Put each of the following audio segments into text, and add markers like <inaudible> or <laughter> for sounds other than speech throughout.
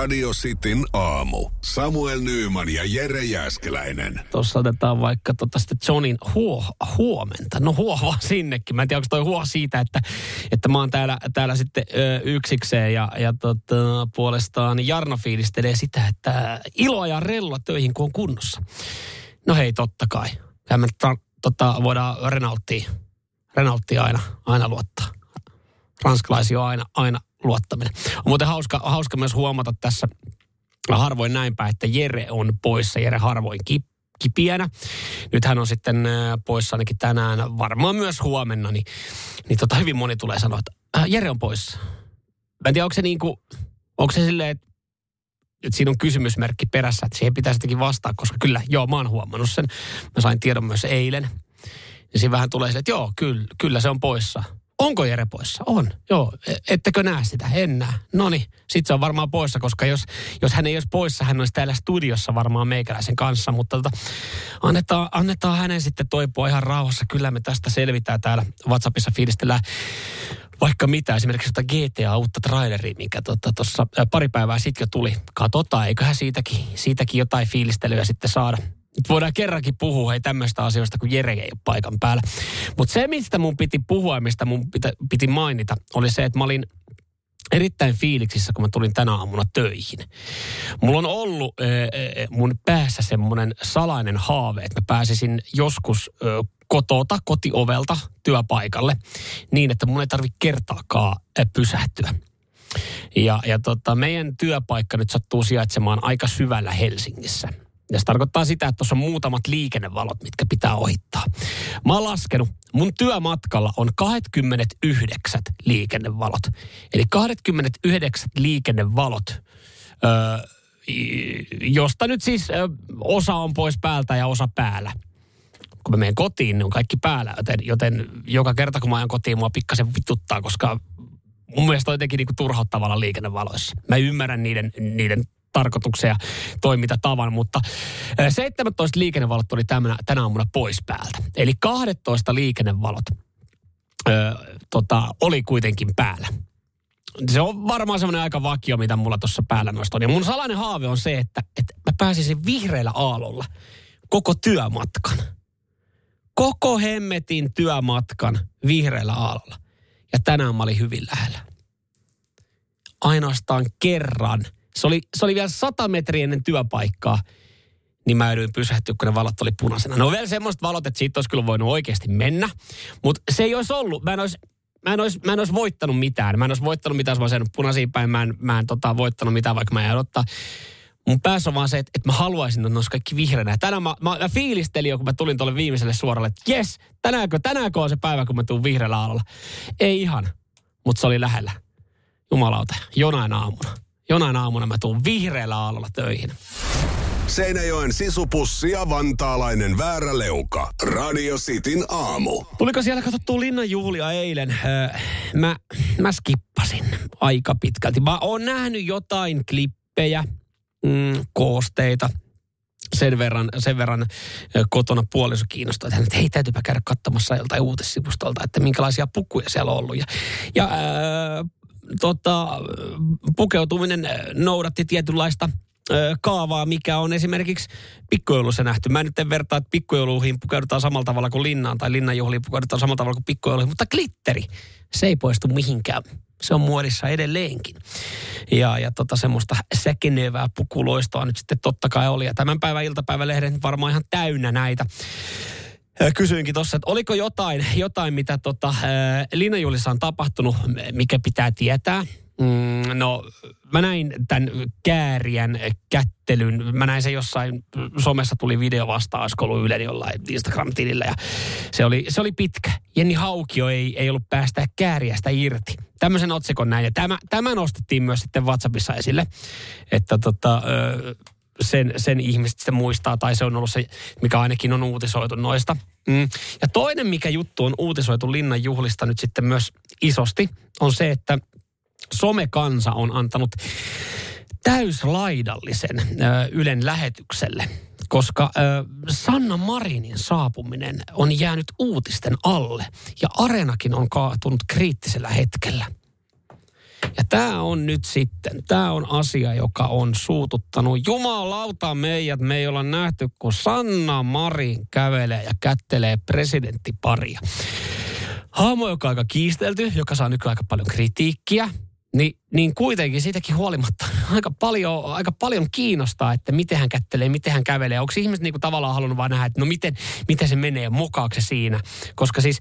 Radio Cityn aamu. Samuel Nyyman ja Jere Jäskeläinen. Tuossa otetaan vaikka tota sitten Johnin huo, huomenta. No huo vaan sinnekin. Mä en tiedä, onko toi huo siitä, että, että mä oon täällä, täällä sitten ö, yksikseen ja, ja tota, puolestaan Jarno fiilistelee sitä, että iloa ja rello töihin, kun on kunnossa. No hei, totta kai. Ja me ta, tota, voidaan Renaulttiin, Renaulttiin aina, aina luottaa. Ranskalaisia on aina, aina luottaminen. On muuten hauska, hauska myös huomata tässä harvoin näin päin, että Jere on poissa. Jere harvoin ki, kipiänä. Nyt hän on sitten äh, poissa ainakin tänään, varmaan myös huomenna. Niin, niin tota, hyvin moni tulee sanoa, että äh, Jere on poissa. Mä en tiedä, onko se niin kuin, onko se silleen, että että siinä on kysymysmerkki perässä, että siihen pitäisi jotenkin vastaa, koska kyllä, joo, mä oon huomannut sen. Mä sain tiedon myös eilen. Ja siinä vähän tulee sille, että joo, kyllä, kyllä se on poissa. Onko Jere poissa? On, joo. E- Ettekö näe sitä? En näe. No niin, sit se on varmaan poissa, koska jos, jos hän ei olisi poissa, hän olisi täällä studiossa varmaan meikäläisen kanssa. Mutta tota, annetaan, annetaan hänen sitten toipua ihan rauhassa. Kyllä me tästä selvitään täällä WhatsAppissa fiilistellään vaikka mitä. Esimerkiksi sitä GTA uutta traileria, mikä tuossa tota, pari päivää sitten jo tuli. Katsotaan, eiköhän siitäkin, siitäkin jotain fiilistelyä sitten saada. Voidaan kerrankin puhua hei tämmöistä asioista, kun Jere ei ole paikan päällä. Mutta se, mistä mun piti puhua ja mistä mun pitä, piti mainita, oli se, että mä olin erittäin fiiliksissä, kun mä tulin tänä aamuna töihin. Mulla on ollut äh, mun päässä semmoinen salainen haave, että mä pääsisin joskus äh, kotota, kotiovelta työpaikalle niin, että mun ei tarvitse kertaakaan äh, pysähtyä. Ja, ja tota, meidän työpaikka nyt sattuu sijaitsemaan aika syvällä Helsingissä. Ja se tarkoittaa sitä, että tuossa on muutamat liikennevalot, mitkä pitää ohittaa. Mä oon laskenut, mun työmatkalla on 29 liikennevalot. Eli 29 liikennevalot, öö, josta nyt siis öö, osa on pois päältä ja osa päällä. Kun mä menen kotiin, niin on kaikki päällä, joten, joten joka kerta kun mä ajan kotiin, mua pikkasen vituttaa, koska mun mielestä on jotenkin niinku turhauttavalla liikennevaloissa. Mä ymmärrän niiden, niiden tarkoituksen ja toimintatavan, mutta ö, 17 liikennevalot oli tämänä, tänä aamuna pois päältä. Eli 12 liikennevalot ö, tota, oli kuitenkin päällä. Se on varmaan semmoinen aika vakio, mitä mulla tuossa päällä noista on. Ja mun salainen haave on se, että, että mä pääsisin vihreällä aallolla koko työmatkan. Koko hemmetin työmatkan vihreällä aallolla. Ja tänään mä olin hyvin lähellä. Ainoastaan kerran – se oli, se oli vielä sata metriä ennen työpaikkaa, niin mä joudun pysähtyä, kun ne valot oli punaisena. No vielä semmoiset valot, että siitä olisi kyllä voinut oikeasti mennä, mutta se ei olisi ollut, mä en olisi, mä en, olisi, mä en olisi voittanut mitään. Mä en olisi voittanut mitään, jos mä olisin punaisiin päin. Mä en, mä en tota, voittanut mitään, vaikka mä en odottaa. Mun päässä on vaan se, että, että mä haluaisin, että ne olisi kaikki vihreänä. Tänään mä, mä, mä fiilistelin jo, kun mä tulin tuolle viimeiselle suoralle, että jes, tänäänkö, tänäänkö on se päivä, kun mä tuun vihreällä aalalla. Ei ihan, mutta se oli lähellä. Jumalauta, jonain aamuna jonain aamuna mä tuun vihreällä aallolla töihin. Seinäjoen sisupussi ja vantaalainen vääräleuka. Radio Cityn aamu. Tuliko siellä katsottua linnanjuhlia eilen? Öö, mä, mä skippasin aika pitkälti. Mä oon nähnyt jotain klippejä, mm, koosteita, sen verran, sen verran kotona puoliso kiinnostaa, että, hei, täytyypä käydä katsomassa joltain uutissivustolta, että minkälaisia pukuja siellä on ollut. Ja, ja öö, tota, pukeutuminen noudatti tietynlaista kaavaa, mikä on esimerkiksi pikkujoulussa nähty. Mä nyt en vertaa, että pikkujouluihin pukeudutaan samalla tavalla kuin linnaan tai linnanjuhliin pukeudutaan samalla tavalla kuin pikkujouluihin, mutta glitteri, se ei poistu mihinkään. Se on muodissa edelleenkin. Ja, ja tota semmoista säkenevää pukuloistoa nyt sitten totta kai oli. Ja tämän päivän iltapäivälehden varmaan ihan täynnä näitä. Kysyinkin tuossa, että oliko jotain, jotain mitä tota, Linnanjuhlissa on tapahtunut, mikä pitää tietää. Mm, no, mä näin tämän kääriän kättelyn. Mä näin sen jossain, somessa tuli video vastaan, ollut Ylen jollain Instagram-tilillä. Ja se oli, se oli pitkä. Jenni Haukio ei, ei ollut päästä kääriästä irti. Tämmöisen otsikon näin. Ja tämä, tämä nostettiin myös sitten WhatsAppissa esille. Että tota, ö, sen, sen ihmiset sitten muistaa, tai se on ollut se, mikä ainakin on uutisoitu noista. Mm. Ja toinen, mikä juttu on uutisoitu Linnan juhlista nyt sitten myös isosti, on se, että somekansa on antanut täyslaidallisen ö, Ylen lähetykselle, koska ö, Sanna Marinin saapuminen on jäänyt uutisten alle ja Areenakin on kaatunut kriittisellä hetkellä. Ja tämä on nyt sitten, tämä on asia, joka on suututtanut jumalauta meidät. Me ei olla nähty, kun Sanna Marin kävelee ja kättelee presidenttiparia. Hahmo, joka on aika kiistelty, joka saa nykyään aika paljon kritiikkiä. Niin, niin kuitenkin siitäkin huolimatta <laughs> aika paljon, aika paljon kiinnostaa, että miten hän kättelee, miten hän kävelee. Onko ihmiset niin kuin tavallaan halunnut vaan nähdä, että no miten, miten se menee, mukaako se siinä. Koska siis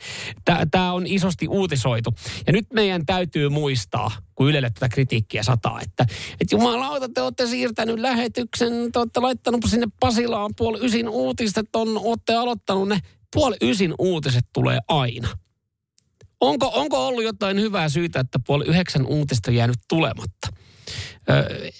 tämä on isosti uutisoitu. Ja nyt meidän täytyy muistaa, kun Ylelle tätä kritiikkiä sataa, että, että jumalauta, te olette siirtänyt lähetyksen, te olette laittanut sinne Pasilaan puoli ysin uutiset, on, olette aloittanut ne. Puoli ysin uutiset tulee aina. Onko, onko ollut jotain hyvää syytä, että puoli yhdeksän uutista jäänyt tulematta?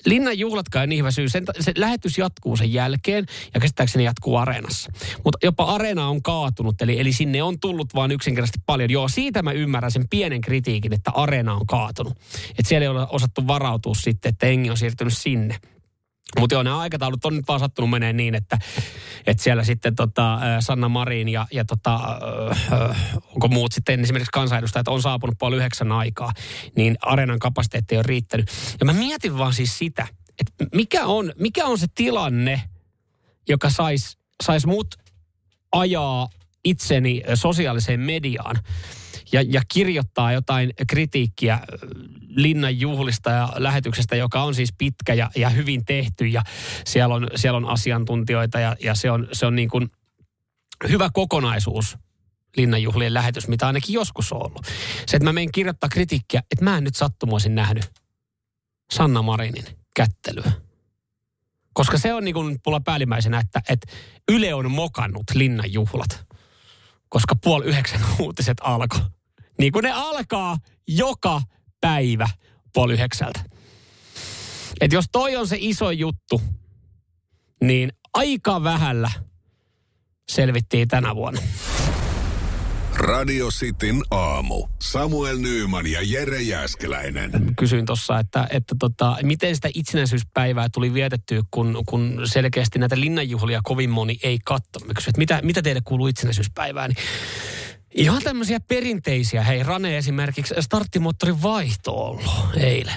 Linnan juhlatkaan niin hyvä syy. Sen, se lähetys jatkuu sen jälkeen ja käsittääkseni jatkuu areenassa. Mutta jopa areena on kaatunut, eli, eli sinne on tullut vain yksinkertaisesti paljon. Joo, siitä mä ymmärrän sen pienen kritiikin, että areena on kaatunut. Että siellä ei ole osattu varautua sitten, että engi on siirtynyt sinne. Mutta joo, nämä aikataulut on nyt vaan sattunut menee niin, että, että siellä sitten tota, Sanna Marin ja, ja tota, onko muut sitten esimerkiksi kansanedustajat on saapunut puoli yhdeksän aikaa, niin areenan kapasiteetti on riittänyt. Ja mä mietin vaan siis sitä, että mikä on, mikä on se tilanne, joka saisi sais mut ajaa itseni sosiaaliseen mediaan ja, ja kirjoittaa jotain kritiikkiä Linnan juhlista ja lähetyksestä, joka on siis pitkä ja, ja hyvin tehty ja siellä on, siellä on asiantuntijoita ja, ja se on, se on niin kuin hyvä kokonaisuus linnanjuhlien lähetys, mitä ainakin joskus on ollut. Se, että mä menen kirjoittaa kritiikkiä, että mä en nyt sattumoisin nähnyt Sanna Marinin kättelyä. Koska se on niin kuin mulla päällimmäisenä, että, että Yle on mokannut linnanjuhlat. Koska puoli yhdeksän uutiset alkoi. Niin kuin ne alkaa joka päivä puoli yhdeksältä. Et jos toi on se iso juttu, niin aika vähällä selvittiin tänä vuonna. Radio Cityn aamu. Samuel Nyyman ja Jere Jäskeläinen. Kysyin tuossa, että, että tota, miten sitä itsenäisyyspäivää tuli vietettyä, kun, kun selkeästi näitä linnanjuhlia kovin moni ei katso. Mä kysyin, että mitä, mitä teille kuuluu itsenäisyyspäivään? Niin Ihan tämmöisiä perinteisiä. Hei, Rane esimerkiksi starttimoottorin vaihto ollut eilen.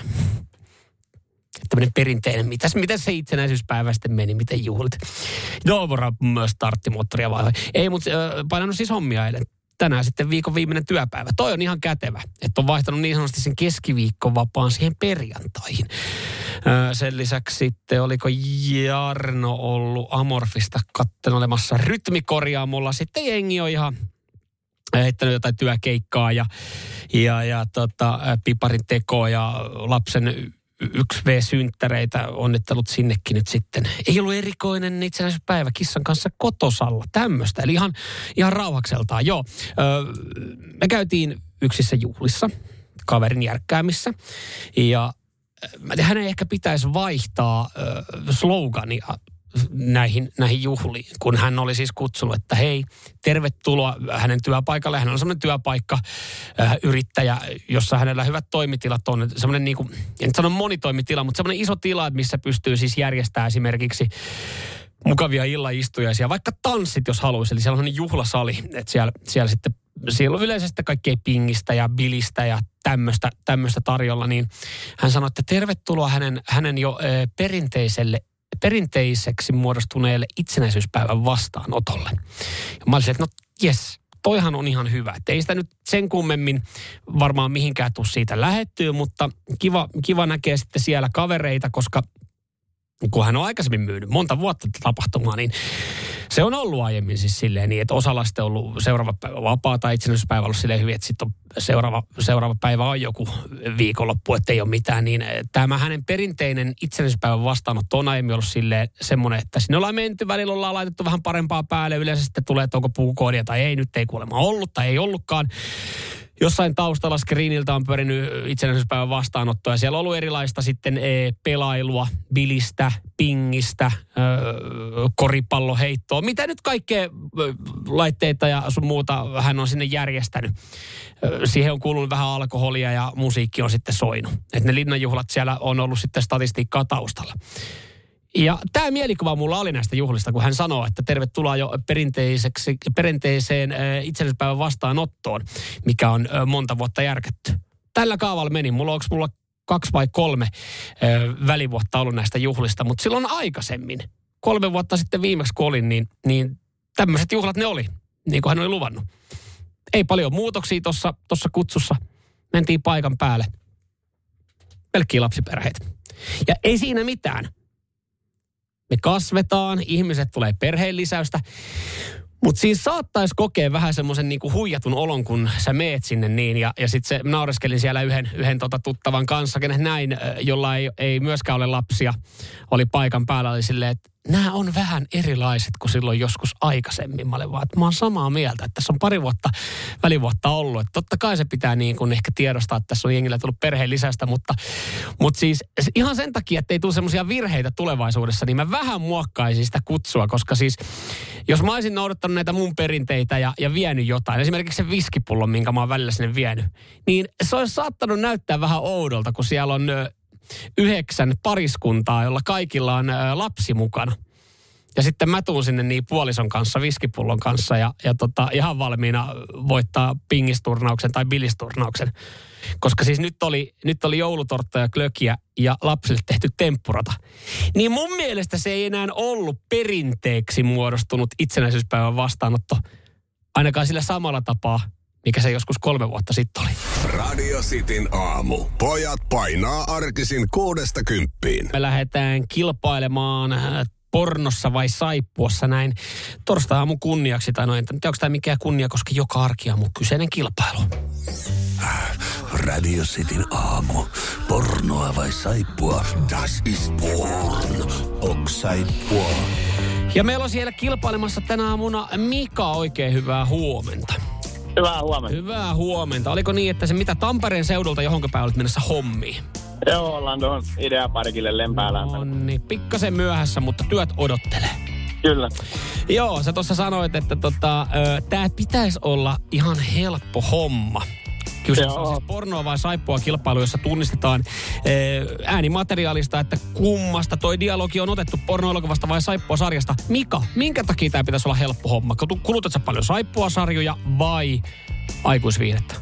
Tämmöinen perinteinen. Mitäs, miten se itsenäisyyspäivä sitten meni? Miten juhlit? Doovora myös starttimoottoria vai? Ei, mutta äh, painanut siis hommia eilen. Tänään sitten viikon viimeinen työpäivä. Toi on ihan kätevä, että on vaihtanut niin sanotusti sen keskiviikon vapaan siihen perjantaihin. Öö, sen lisäksi sitten oliko Jarno ollut Amorfista kattelemassa rytmikorjaamolla. Sitten jengi on ihan heittänyt jotain työkeikkaa ja, ja, ja tota, piparin tekoa ja lapsen 1V-synttäreitä, onnittelut sinnekin nyt sitten. Ei ollut erikoinen itsenäisyyspäivä kissan kanssa kotosalla, tämmöistä. Eli ihan, ihan rauhakseltaan. Joo, öö, me käytiin yksissä juhlissa, kaverin järkkäämissä. Ja hänen ehkä pitäisi vaihtaa ö, slogania näihin, näihin juhliin, kun hän oli siis kutsunut, että hei, tervetuloa hänen työpaikalle. Hän on semmoinen työpaikka, äh, yrittäjä, jossa hänellä hyvät toimitilat on. Semmoinen niin kuin, en sano monitoimitila, mutta semmoinen iso tila, missä pystyy siis järjestämään esimerkiksi mukavia illaistujaisia, vaikka tanssit, jos haluaisi. Eli siellä on juhlasali, että siellä, siellä sitten siellä on yleisesti kaikkea pingistä ja bilistä ja tämmöistä, tämmöistä tarjolla, niin hän sanoi, että tervetuloa hänen, hänen jo e, perinteiselle perinteiseksi muodostuneelle itsenäisyyspäivän vastaanotolle. Ja mä olisin, että no jes, toihan on ihan hyvä. Et ei sitä nyt sen kummemmin varmaan mihinkään tuu siitä lähettyä, mutta kiva, kiva näkee sitten siellä kavereita, koska kun hän on aikaisemmin myynyt monta vuotta tapahtumaa, niin se on ollut aiemmin siis silleen niin, että osalla sitten ollut seuraava päivä vapaa tai itsenäisyyspäivä ollut silleen hyvin, että sitten seuraava, seuraava päivä on joku viikonloppu, että ei ole mitään. Niin tämä hänen perinteinen itsenäisyyspäivän vastaanotto on aiemmin ollut silleen semmoinen, että sinne ollaan menty, välillä ollaan laitettu vähän parempaa päälle. Yleensä sitten tulee, että onko puukoodia tai ei, nyt ei kuulemma ollut tai ei ollutkaan. Jossain taustalla screeniltä on pyörinyt itsenäisyyspäivän vastaanottoa. Siellä on ollut erilaista sitten e, pelailua, bilistä, pingistä, koripalloheittoa. Mitä nyt kaikkea laitteita ja sun muuta hän on sinne järjestänyt. Siihen on kuulunut vähän alkoholia ja musiikki on sitten soinut. Että ne linnanjuhlat siellä on ollut sitten statistiikkaa taustalla. Ja tämä mielikuva mulla oli näistä juhlista, kun hän sanoo, että tervetuloa jo perinteiseksi, perinteiseen itsenäisyyspäivän vastaanottoon, mikä on monta vuotta järketty. Tällä kaavalla meni. Mulla onko mulla kaksi vai kolme välivuotta ollut näistä juhlista, mutta silloin aikaisemmin, kolme vuotta sitten viimeksi kun olin, niin, niin tämmöiset juhlat ne oli, niin kuin hän oli luvannut. Ei paljon muutoksia tuossa kutsussa. Mentiin paikan päälle. Pelkkiä lapsiperheitä. Ja ei siinä mitään me kasvetaan, ihmiset tulee perheen lisäystä. Mutta siis saattaisi kokea vähän semmoisen niinku huijatun olon, kun sä meet sinne niin. Ja, ja sitten se naureskelin siellä yhden, yhden tota tuttavan kanssa, kenet näin, jolla ei, ei myöskään ole lapsia, oli paikan päällä, oli silleen, että nämä on vähän erilaiset kuin silloin joskus aikaisemmin. Mä olen vaan, että mä oon samaa mieltä, että tässä on pari vuotta, välivuotta ollut. Että totta kai se pitää niin kuin ehkä tiedostaa, että tässä on jengillä tullut perheen lisästä, mutta, mutta siis ihan sen takia, että ei tule semmoisia virheitä tulevaisuudessa, niin mä vähän muokkaisin sitä kutsua, koska siis jos mä olisin noudattanut näitä mun perinteitä ja, ja vienyt jotain, esimerkiksi se viskipullo, minkä mä oon välillä sinne vienyt, niin se olisi saattanut näyttää vähän oudolta, kun siellä on yhdeksän pariskuntaa, jolla kaikilla on lapsi mukana. Ja sitten mä tuun sinne niin puolison kanssa, viskipullon kanssa ja, ja tota, ihan valmiina voittaa pingisturnauksen tai bilisturnauksen. Koska siis nyt oli, nyt oli joulutortta ja klökiä ja lapsille tehty temppurata. Niin mun mielestä se ei enää ollut perinteeksi muodostunut itsenäisyyspäivän vastaanotto. Ainakaan sillä samalla tapaa, mikä se joskus kolme vuotta sitten oli. Radio Cityn aamu. Pojat painaa arkisin kuudesta kymppiin. Me lähdetään kilpailemaan äh, pornossa vai saippuossa näin torstai-aamun kunniaksi. Tai no entä onko tämä mikään kunnia, koska joka arkiaamu kyseinen kilpailu. Radio Cityn aamu. Pornoa vai saippua? Das is porn. Ok saippua. Ja meillä on siellä kilpailemassa tänä aamuna Mika oikein hyvää huomenta. Hyvää huomenta. Hyvää huomenta. Oliko niin, että se mitä Tampereen seudulta johonka päin olet mennessä hommiin? Joo, ollaan tuohon Ideaparkille lempäällä. No niin, pikkasen myöhässä, mutta työt odottelee. Kyllä. Joo, sä tuossa sanoit, että tota, tämä pitäisi olla ihan helppo homma. Kyseessä on siis pornoa vai saippua kilpailu, jossa tunnistetaan eh, äänimateriaalista, että kummasta toi dialogi on otettu pornoelokuvasta vai saippua sarjasta. Mika, minkä takia tämä pitäisi olla helppo homma? Kulu- Kulutatko paljon saippua sarjoja vai aikuisviihdettä?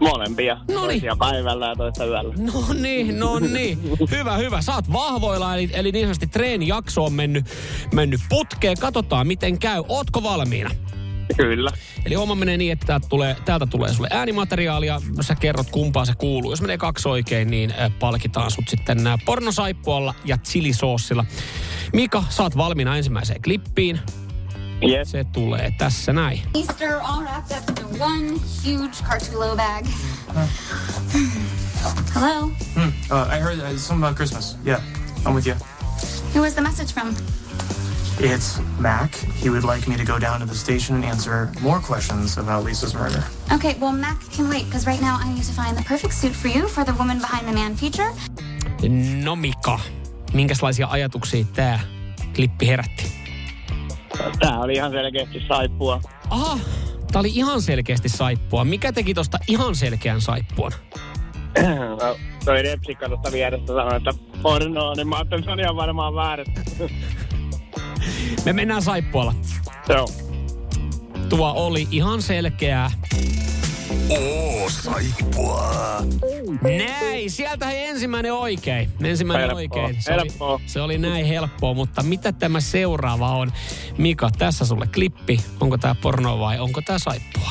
Molempia. Noniin. Toisia päivällä ja toista yöllä. No niin, no niin. Hyvä, hyvä. Saat vahvoilla, eli, eli niin sanotusti treenijakso on mennyt, mennyt putkeen. Katsotaan, miten käy. Ootko valmiina? Kyllä. Eli homma menee niin, että täältä tulee, täältä tulee sulle äänimateriaalia, sä kerrot kumpaa se kuuluu. Jos menee kaksi oikein, niin äh, palkitaan sut sitten äh, pornosaippualla ja chilisoossilla. Mika, saat valmiina ensimmäiseen klippiin. Yes. Se tulee tässä näin. Easter all wrapped up in one huge Cartulo bag. Hello? Uh, I heard uh, something about Christmas. Yeah, I'm with you. Who was the message from? It's Mac. He would like me to go down to the station and answer more questions about Lisa's murder. Okay, well, Mac can wait because right now I need to find the perfect suit for you for the Woman Behind the Man feature. No Mika, minkälaisia ajatuksia tämä klippi herätti? Tää oli ihan selkeästi saippua. Aha, tää oli ihan selkeästi saippua. Mikä teki tosta ihan selkeän saippuan? <clears throat> No, toi repsikka tuosta vierestä sanoi, että pornoa, niin mä ajattelin, että se on ihan varmaan väärin. <laughs> Me mennään saippualla. Joo. Tuo oli ihan selkeää. Oo, saippua. Näin, sieltä hei ensimmäinen oikein. Ensimmäinen Helppoa, oikein. Se oli, se oli näin helppoa, mutta mitä tämä seuraava on? Mika, tässä sulle klippi. Onko tää porno vai onko tää saippua?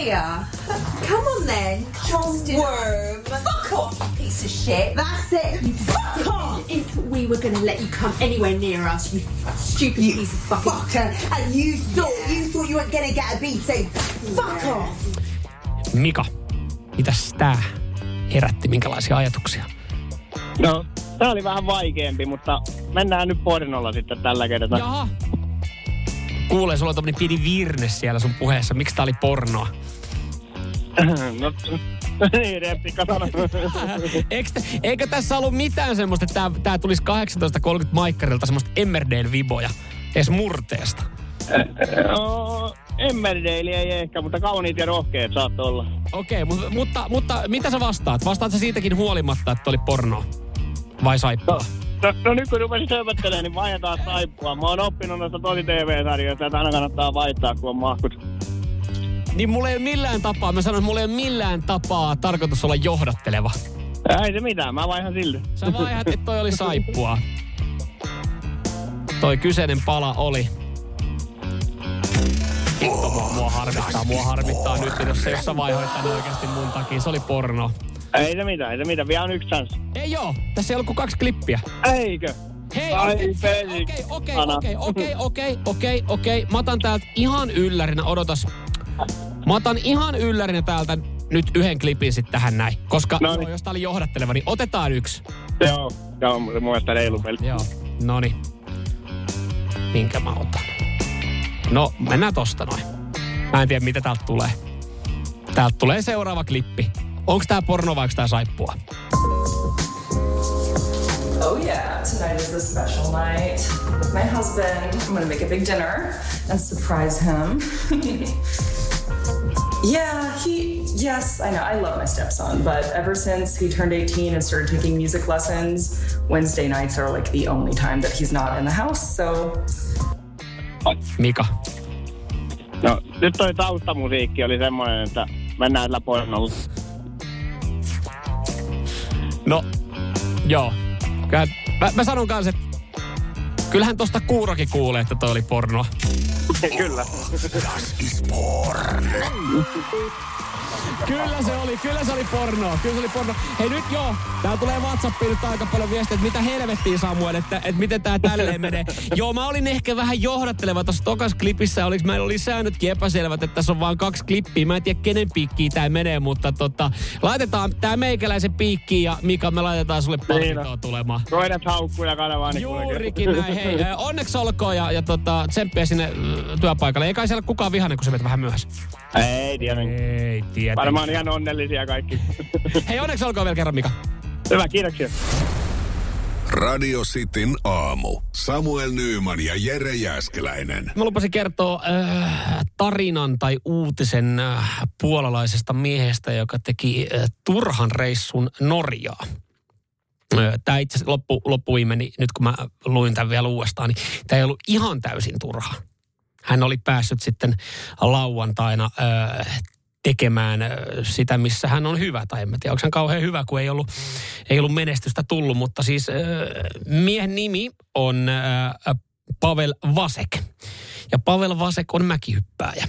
Come here. <laughs> Come on then. Just worm. Fuck off, you piece of shit. That's it. You fuck off. If we were going to let you come anywhere near us, you stupid piece of fucking... fucker, and you thought you thought you weren't gonna get a beat, so fuck off. Mika, mitäs tää herätti? Minkälaisia ajatuksia? No, tää oli vähän vaikeampi, mutta mennään nyt pornolla sitten tällä kertaa. Jaha. Kuulee, sulla on tämmönen pieni virne siellä sun puheessa. Miksi tää oli pornoa? No, niin, sanoi. <laughs> Eikö, tässä ollut mitään semmoista, että tää, tää tulisi 18.30 Maikkarilta semmoista Emmerdale-viboja edes murteesta? no, Emmerdale ei ehkä, mutta kauniit ja rohkeet saattoi olla. Okei, mutta, mutta, mutta mitä sä vastaat? Vastaat sä siitäkin huolimatta, että oli porno? Vai saippua? No, no nyt kun rupesin höpöttelemään, niin vaihdetaan saippua. Mä oon oppinut noista tosi TV-sarjoista, että aina kannattaa vaihtaa, kun on mahkut. Niin mulla ei ole millään tapaa, mä sanon, että mulla ei ole millään tapaa tarkoitus olla johdatteleva. Ei se mitään, mä vaihan silti. Sä vaihat, että toi oli saippua. Toi kyseinen pala oli. Mua, mua harmittaa, mua harmittaa nyt, jos, jos sä vaihoit tänne oikeasti mun takia. Se oli porno. Ei se mitään, ei se mitään. Vielä on yksi chanssi. Ei joo, tässä ei ollut kuin kaksi klippiä. Eikö? Hei, okei, okei, okei, okei, okei, okei, okei. Mä otan täältä ihan yllärinä, odotas. Mä otan ihan yllärinä täältä nyt yhden klipin sitten tähän näin. Koska No niin. jos tää oli johdatteleva, niin otetaan yksi. Joo, joo, mun mielestä reilu peli. Joo, noni. Minkä mä otan? No, mennään tosta noin. Mä en tiedä, mitä täältä tulee. Täältä tulee seuraava klippi. Onks tää porno vai tää saippua? Oh yeah, tonight is the special night with my husband. I'm gonna make a big dinner and surprise him. <laughs> yeah, he, yes, I know, I love my stepson, but ever since he turned 18 and started taking music lessons, Wednesday nights are like the only time that he's not in the house, so Mika. No, nyt toi taustamusiikki oli semmoinen, että mennään sillä pornolla. No, joo. Kyllä, mä, mä sanon kanssa, että kyllähän tosta kuurokin kuulee, että toi oli pornoa. <laughs> Kyllä. Das ist porn. Kyllä se oli, kyllä se oli porno, kyllä se oli porno. Hei nyt joo, tää tulee Whatsappiin nyt aika paljon viestiä, että mitä helvettiin Samuel, että, että miten tää tälleen menee. joo, mä olin ehkä vähän johdatteleva tuossa tokas klipissä, oliks, meillä oli säännötkin epäselvät, että tässä on vaan kaksi klippiä. Mä en tiedä kenen piikkiin tää menee, mutta tota, laitetaan tää meikäläisen piikkiin ja Mika, me laitetaan sulle palkintoa tulemaan. Koirat haukkuu ja kanavaa, niin Juurikin näin. Hei, onneksi olkoon ja, ja tota, tsemppiä sinne työpaikalle. Ei kai siellä kukaan vihainen, kun sä menet vähän myöhässä. Ei tiedä. Ei tiedä. Varmaan ihan onnellisia kaikki. <laughs> Hei, onneksi olkoon vielä kerran, Mika. Hyvä, kiitoksia. Radio Cityn aamu. Samuel Nyyman ja Jere Jäskeläinen. Mä lupasin kertoa äh, tarinan tai uutisen äh, puolalaisesta miehestä, joka teki äh, turhan reissun Norjaa. Tämä itse asiassa loppu, loppuviimeni, nyt kun mä luin tämän vielä uudestaan, niin tämä ei ollut ihan täysin turha. Hän oli päässyt sitten lauantaina äh, tekemään äh, sitä, missä hän on hyvä. Tai en tiedä, onko hän kauhean hyvä, kun ei ollut, ei ollut menestystä tullut. Mutta siis äh, miehen nimi on äh, Pavel Vasek. Ja Pavel Vasek on mäkihyppääjä.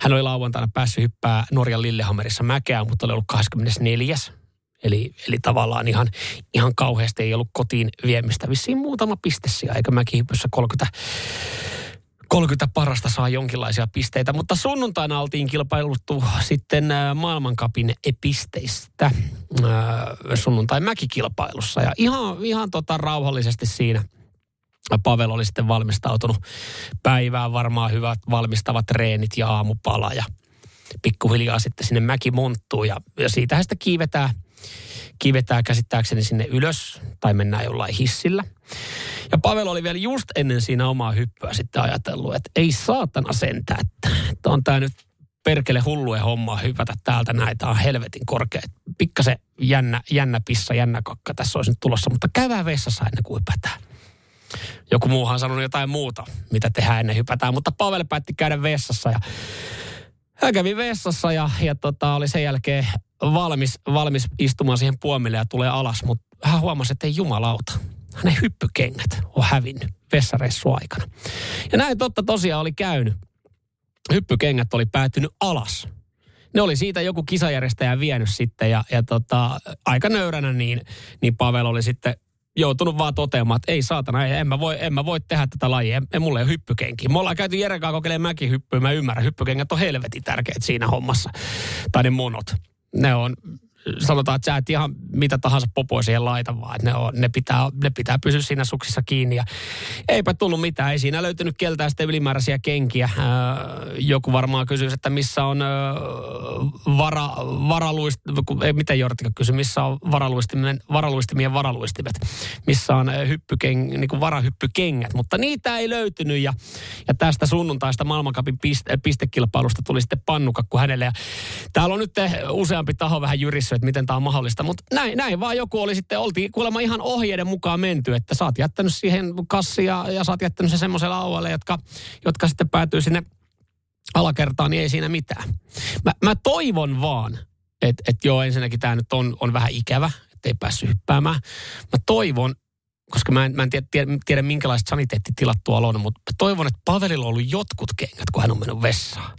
Hän oli lauantaina päässyt hyppää Norjan Lillehammerissa mäkeä, mutta oli ollut 24. Eli, eli tavallaan ihan, ihan kauheasti ei ollut kotiin viemistä. Vissiin muutama piste siellä, eikä mäkihypyssä 30, 30 parasta saa jonkinlaisia pisteitä. Mutta sunnuntaina oltiin kilpailuttu sitten äh, maailmankapin pisteistä äh, sunnuntai mäkikilpailussa. Ja ihan, ihan tota rauhallisesti siinä Pavel oli sitten valmistautunut päivään varmaan hyvät valmistavat treenit ja aamupala ja pikkuhiljaa sitten sinne mäki monttuu ja, ja siitähän sitä kiivetään, kiivetään käsittääkseni sinne ylös tai mennään jollain hissillä. Ja Pavel oli vielä just ennen siinä omaa hyppyä sitten ajatellut, että ei saatana sentään, että, että on tämä nyt perkele hullue homma hypätä täältä näitä on helvetin korkea. Pikkasen jännä, jännä pissa, jännä kakka tässä olisi nyt tulossa, mutta käydään vessassa ennen kuin hypätään. Joku muuhan on sanonut jotain muuta, mitä tehdään ennen hypätään, mutta Pavel päätti käydä vessassa ja hän kävi vessassa ja, ja tota, oli sen jälkeen valmis, valmis istumaan siihen puomille ja tulee alas, mutta hän huomasi, että ei jumalauta. Hänen hyppykengät on hävinnyt vessareissu aikana. Ja näin totta tosiaan oli käynyt. Hyppykengät oli päätynyt alas. Ne oli siitä joku kisajärjestäjä vienyt sitten ja, ja tota, aika nöyränä niin, niin Pavel oli sitten joutunut vaan toteamaan, että ei saatana, ei, en, mä voi, en mä voi tehdä tätä lajia, en, en mulla ei ole hyppykenkiä. Me ollaan käyty Jeren kanssa kokeilemaan mäkihyppyä, mä ymmärrän, hyppykengät on helvetin tärkeät siinä hommassa. Tai ne monot. Ne on, sanotaan, että sä et ihan mitä tahansa popoa siihen laita, vaan ne, on, ne, pitää, ne pitää pysyä siinä suksissa kiinni. Ja eipä tullut mitään, ei siinä löytynyt keltään sitten ylimääräisiä kenkiä. joku varmaan kysyy, että missä on vara, varaluist, ei, miten Jortika kysyi, missä on varaluistimien, varaluistimien varaluistimet, missä on hyppykeng, niin kuin varahyppykengät, mutta niitä ei löytynyt ja, ja tästä sunnuntaista maailmankapin piste, pistekilpailusta tuli sitten pannukakku hänelle. Ja täällä on nyt useampi taho vähän että miten tämä on mahdollista, mutta näin, näin vaan joku oli sitten, oltiin kuulemma ihan ohjeiden mukaan menty, että sä oot jättänyt siihen kassia ja sä oot jättänyt sen semmoiselle alueelle, jotka, jotka sitten päätyy sinne alakertaan, niin ei siinä mitään. Mä, mä toivon vaan, että et joo, ensinnäkin tämä nyt on, on vähän ikävä, että ei päässyt hyppäämään. Mä toivon, koska mä en, mä en tiedä, tiedä, tiedä minkälaiset saniteettitilat tuolla on, mutta toivon, että Pavelilla on ollut jotkut kengät, kun hän on mennyt vessaan.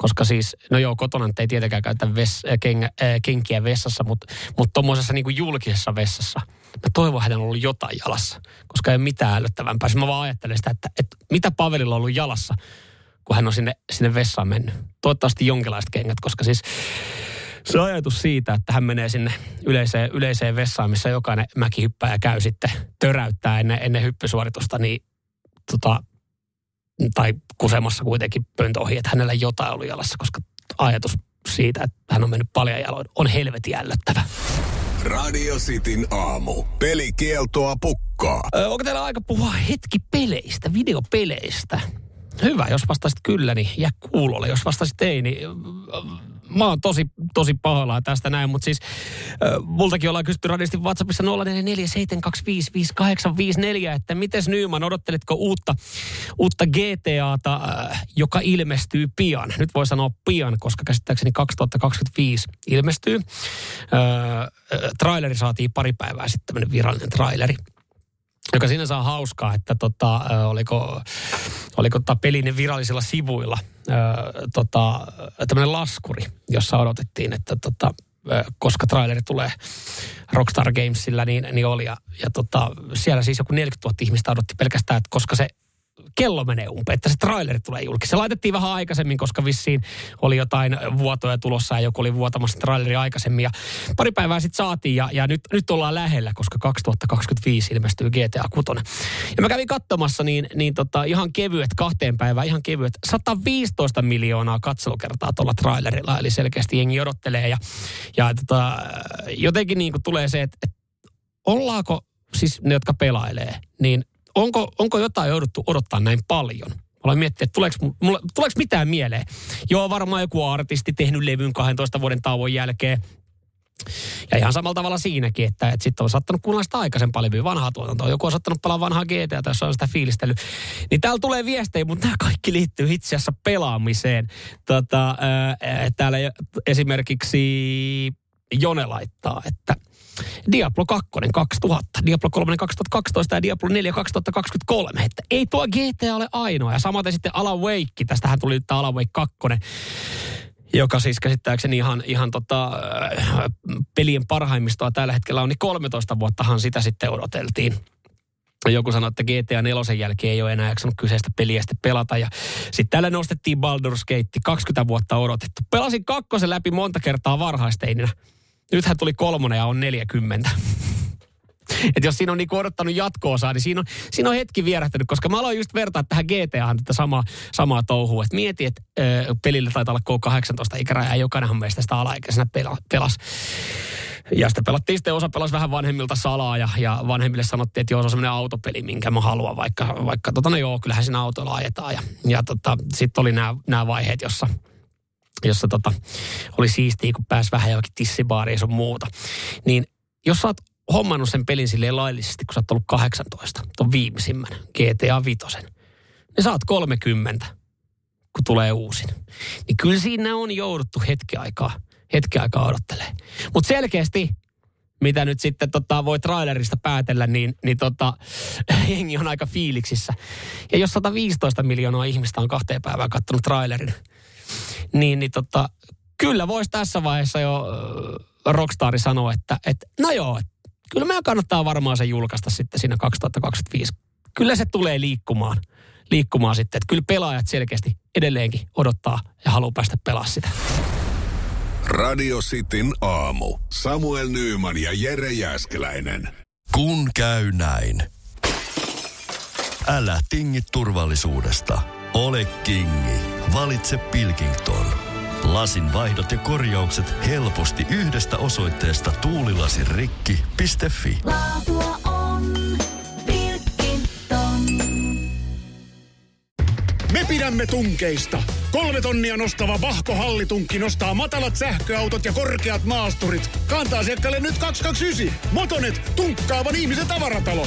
Koska siis, no joo, kotona ei tietenkään käytä ves, äh, kengä, äh, kenkiä vessassa, mutta mut tuommoisessa niin julkisessa vessassa, mä toivon, että on ollut jotain jalassa, koska ei ole mitään älyttävämpää. Siis mä vaan ajattelen sitä, että, että mitä Pavelilla on ollut jalassa, kun hän on sinne, sinne vessaan mennyt. Toivottavasti jonkinlaiset kengät, koska siis se ajatus siitä, että hän menee sinne yleiseen, yleiseen vessaan, missä jokainen mäkihyppäjä käy sitten töräyttää ennen, ennen hyppysuoritusta, niin tota, tai kusemassa kuitenkin pöntö ohi, että hänellä jotain oli jalassa, koska ajatus siitä, että hän on mennyt paljon jaloin, on helvetin ällöttävä. Radio Cityn aamu. Pelikieltoa pukkaa. Ö, onko teillä aika puhua hetki peleistä, videopeleistä? Hyvä, jos vastasit kyllä, niin jää kuulolle. Jos vastasit ei, niin mä oon tosi, tosi pahoillaan tästä näin, mutta siis äh, multakin ollaan kysytty radisti WhatsAppissa 0447255854, että miten Nyman, odotteletko uutta, uutta GTAta, äh, joka ilmestyy pian? Nyt voi sanoa pian, koska käsittääkseni 2025 ilmestyy. Äh, traileri saatiin pari päivää sitten, tämmöinen virallinen traileri joka sinänsä on hauskaa, että tota, oliko, oliko tota pelin virallisilla sivuilla tota, tämmöinen laskuri, jossa odotettiin, että tota, koska traileri tulee Rockstar Gamesilla, niin, niin oli. Ja, ja tota, siellä siis joku 40 000 ihmistä odotti pelkästään, että koska se kello menee umpeen, että se traileri tulee julki. Se laitettiin vähän aikaisemmin, koska vissiin oli jotain vuotoja tulossa ja joku oli vuotamassa traileri aikaisemmin. Ja pari päivää sitten saatiin ja, ja nyt, nyt ollaan lähellä, koska 2025 ilmestyy GTA 6. Ja mä kävin katsomassa niin, niin tota, ihan kevyet, kahteen päivään ihan kevyet, 115 miljoonaa katselukertaa tuolla trailerilla. Eli selkeästi jengi odottelee ja, ja tota, jotenkin niin kuin tulee se, että, että ollaanko siis ne, jotka pelailee, niin onko, onko jotain jouduttu odottaa näin paljon? Aloin miettiä, että tuleeko, mulle, tuleeko mitään mieleen. Joo, varmaan joku artisti tehnyt levyn 12 vuoden tauon jälkeen. Ja ihan samalla tavalla siinäkin, että, että sitten on sattanut kuunnella sitä aikaisempaa levyä, vanhaa tuotantoa. Joku on sattanut palaa vanhaa GTA, jos on sitä fiilistellyt. Niin täällä tulee viestejä, mutta nämä kaikki liittyy itse asiassa pelaamiseen. Tota, ää, täällä esimerkiksi Jone laittaa, että – Diablo 2 2000, Diablo 3 2012 ja Diablo 4 2023. Että ei tuo GTA ole ainoa. Ja samaten sitten Alan Wake, tästähän tuli nyt Alan Wake 2 joka siis käsittääkseni ihan, ihan tota, äh, pelien parhaimmistoa tällä hetkellä on, niin 13 vuottahan sitä sitten odoteltiin. Joku sanoi, että GTA 4 jälkeen ei ole enää jaksanut kyseistä peliä sitten pelata. Ja sitten täällä nostettiin Baldur's Gate, 20 vuotta odotettu. Pelasin kakkosen läpi monta kertaa varhaisteininä. Nythän tuli kolmonen ja on 40. Et jos siinä on niinku odottanut jatko-osaa, niin siinä on, siinä on hetki vierähtänyt, koska mä aloin just vertaa tähän GTAhan tätä samaa, samaa touhua. Et mieti, että pelillä taitaa olla K18 ikäraja ja jokainenhan meistä sitä alaikäisenä pelas. Ja sitten pelattiin sitten, osa pelasi vähän vanhemmilta salaa ja, ja vanhemmille sanottiin, että joo, se on semmoinen autopeli, minkä mä haluan, vaikka, vaikka tota, no joo, kyllähän siinä autolla ajetaan. Ja, ja tota, sitten oli nämä vaiheet, jossa jossa tota, oli siistiä, kun pääsi vähän johonkin tissibaariin ja muuta. Niin jos sä oot hommannut sen pelin silleen laillisesti, kun sä oot ollut 18, ton viimeisimmän, GTA 5, niin sä oot 30, kun tulee uusin. Niin kyllä siinä on jouduttu hetki aikaa, hetki aikaa odottelee. Mutta selkeästi mitä nyt sitten tota, voi trailerista päätellä, niin, niin tota, <laughs> jengi on aika fiiliksissä. Ja jos 115 miljoonaa ihmistä on kahteen päivään kattonut trailerin, niin, niin tota, kyllä voisi tässä vaiheessa jo Rockstari sanoa, että, että no joo, kyllä meidän kannattaa varmaan se julkaista sitten siinä 2025. Kyllä se tulee liikkumaan, liikkumaan sitten. Että kyllä pelaajat selkeästi edelleenkin odottaa ja haluaa päästä pelaamaan sitä. Radio Cityn aamu. Samuel Nyyman ja Jere Jäskeläinen. Kun käy näin. Älä tingi turvallisuudesta. Ole kingi. Valitse Pilkington. Lasin vaihdot ja korjaukset helposti yhdestä osoitteesta tuulilasirikki.fi. Laatua on Pilkington. Me pidämme tunkeista. Kolme tonnia nostava Vahko Hallitunkki nostaa matalat sähköautot ja korkeat maasturit. Kantaa asiakkaalle nyt 229. Motonet, tunkkaavan ihmisen tavaratalo.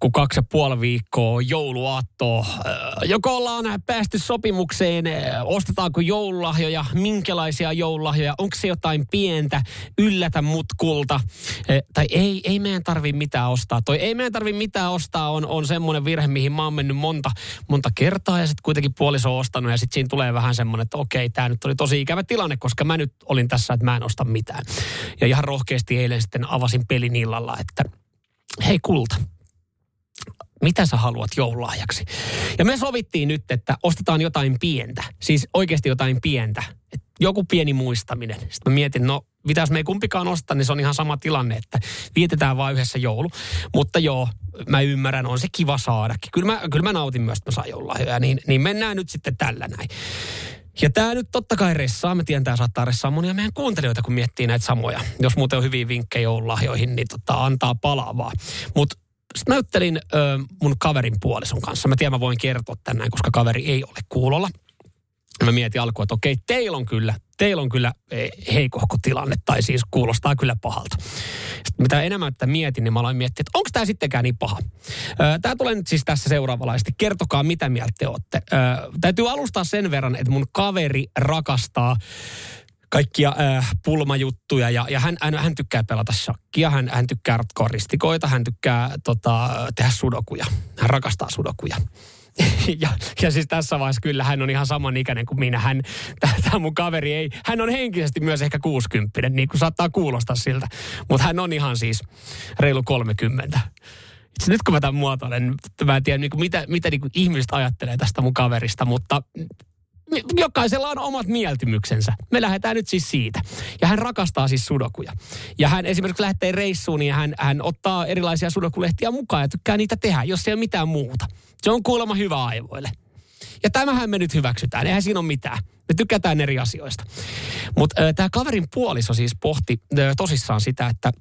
Kun kaksi ja puoli viikkoa jouluaattoa. Joko ollaan päästy sopimukseen, ostetaanko joululahjoja, minkälaisia joululahjoja, onko se jotain pientä, yllätä mutkulta. Tai ei, ei meidän tarvi mitään ostaa. Toi ei meidän tarvi mitään ostaa on, on semmoinen virhe, mihin mä oon mennyt monta, monta kertaa ja sitten kuitenkin puoliso on ostanut ja sitten siinä tulee vähän semmoinen, että okei, tämä nyt oli tosi ikävä tilanne, koska mä nyt olin tässä, että mä en osta mitään. Ja ihan rohkeasti eilen sitten avasin pelin illalla, että hei kulta, mitä sä haluat joululahjaksi. Ja me sovittiin nyt, että ostetaan jotain pientä. Siis oikeasti jotain pientä. Et joku pieni muistaminen. Sitten mä mietin, no mitä jos me ei kumpikaan osta, niin se on ihan sama tilanne, että vietetään vain yhdessä joulu. Mutta joo, mä ymmärrän, on se kiva saadakin. Kyllä mä, kyllä mä nautin myös, että mä saan joululahjoja, niin, niin mennään nyt sitten tällä näin. Ja tämä nyt totta kai ressaa. Mä tiedän, tämä saattaa ressaa monia meidän kuuntelijoita, kun miettii näitä samoja. Jos muuten on hyviä vinkkejä joululahjoihin, niin tota, antaa palaa Mutta sitten näyttelin ö, mun kaverin puolison kanssa. Mä tiedän, mä voin kertoa tänään, koska kaveri ei ole kuulolla. Mä mietin alkuun, että okei, teillä on kyllä, teillä on kyllä e, heikohko tilanne, tai siis kuulostaa kyllä pahalta. Sitten mitä enemmän että mietin, niin mä aloin miettiä, että onko tämä sittenkään niin paha. Tämä tulee nyt siis tässä seuraavalaisesti. Kertokaa, mitä mieltä te olette. Täytyy alustaa sen verran, että mun kaveri rakastaa kaikkia äh, pulmajuttuja ja, ja hän, hän, hän tykkää pelata shakkia, hän, hän tykkää ratkoa ristikoita, hän tykkää tota, tehdä sudokuja, hän rakastaa sudokuja. <laughs> ja, ja siis tässä vaiheessa kyllä hän on ihan saman ikäinen kuin minä. Hän, tämä mun kaveri ei, hän on henkisesti myös ehkä 60, niin kuin saattaa kuulostaa siltä. Mutta hän on ihan siis reilu 30. Itse nyt kun mä tämän muotoilen, mä en tiedä niin kuin mitä, mitä niin kuin ihmiset ajattelee tästä mun kaverista, mutta jokaisella on omat mieltymyksensä. Me lähdetään nyt siis siitä. Ja hän rakastaa siis sudokuja. Ja hän esimerkiksi lähtee reissuun ja hän, hän ottaa erilaisia sudokulehtiä mukaan ja tykkää niitä tehdä, jos ei ole mitään muuta. Se on kuulemma hyvä aivoille. Ja tämähän me nyt hyväksytään. Eihän siinä ole mitään. Me tykätään eri asioista. Mutta tämä kaverin puoliso siis pohti ö, tosissaan sitä, että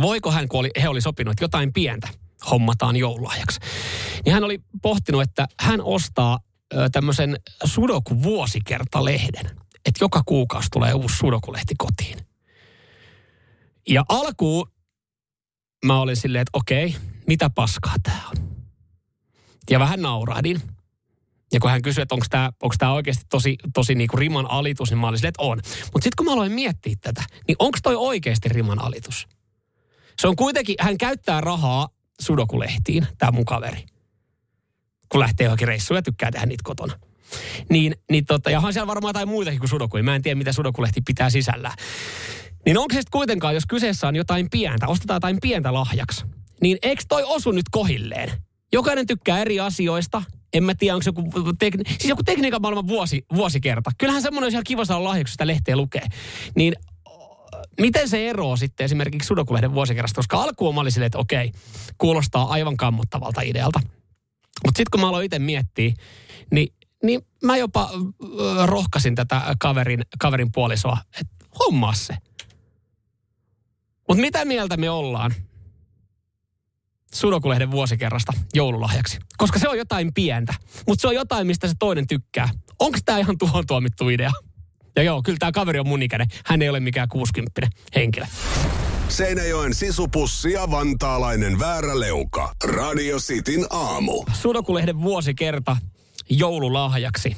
voiko hän, kun oli, he oli sopinut, että jotain pientä hommataan joululahjaksi. Niin hän oli pohtinut, että hän ostaa tämmöisen Sudoku-vuosikertalehden. Että joka kuukausi tulee uusi Sudoku-lehti kotiin. Ja alkuun mä olin silleen, että okei, mitä paskaa tää on. Ja vähän naurahdin. Ja kun hän kysyi, että onko tämä onko tää oikeasti tosi, tosi niinku riman alitus, niin mä olin silleen, että on. Mutta sitten kun mä aloin miettiä tätä, niin onko toi oikeasti riman alitus? Se on kuitenkin, hän käyttää rahaa sudokulehtiin, tämä mun kaveri kun lähtee johonkin reissuun ja tykkää tehdä niitä kotona. Niin, niin tota, ja on siellä varmaan jotain muitakin kuin sudokuja. Mä en tiedä, mitä sudokulehti pitää sisällä. Niin onko se kuitenkaan, jos kyseessä on jotain pientä, ostetaan jotain pientä lahjaksi, niin eikö toi osu nyt kohilleen? Jokainen tykkää eri asioista. En mä tiedä, onko se joku, tekni- siis joku tekniikan maailman vuosi, vuosikerta. Kyllähän semmoinen olisi ihan kiva saada lahjaksi, sitä lehteä lukee. Niin miten se eroaa sitten esimerkiksi Sudokulehden vuosikerrasta? Koska alkuun mä olin silleen, että okei, kuulostaa aivan kammottavalta idealta. Mutta sitten kun mä aloin itse miettiä, niin, niin mä jopa rohkasin tätä kaverin, kaverin puolisoa, että hommaa se. Mutta mitä mieltä me ollaan Sudokulehden vuosikerrasta joululahjaksi? Koska se on jotain pientä, mutta se on jotain, mistä se toinen tykkää. Onko tämä ihan tuohon tuomittu idea? Ja joo, kyllä tämä kaveri on mun ikäinen. Hän ei ole mikään 60 henkilö. Seinäjoen sisupussi ja vantaalainen vääräleuka. Radio Cityn aamu. Sudokulehden vuosikerta joululahjaksi.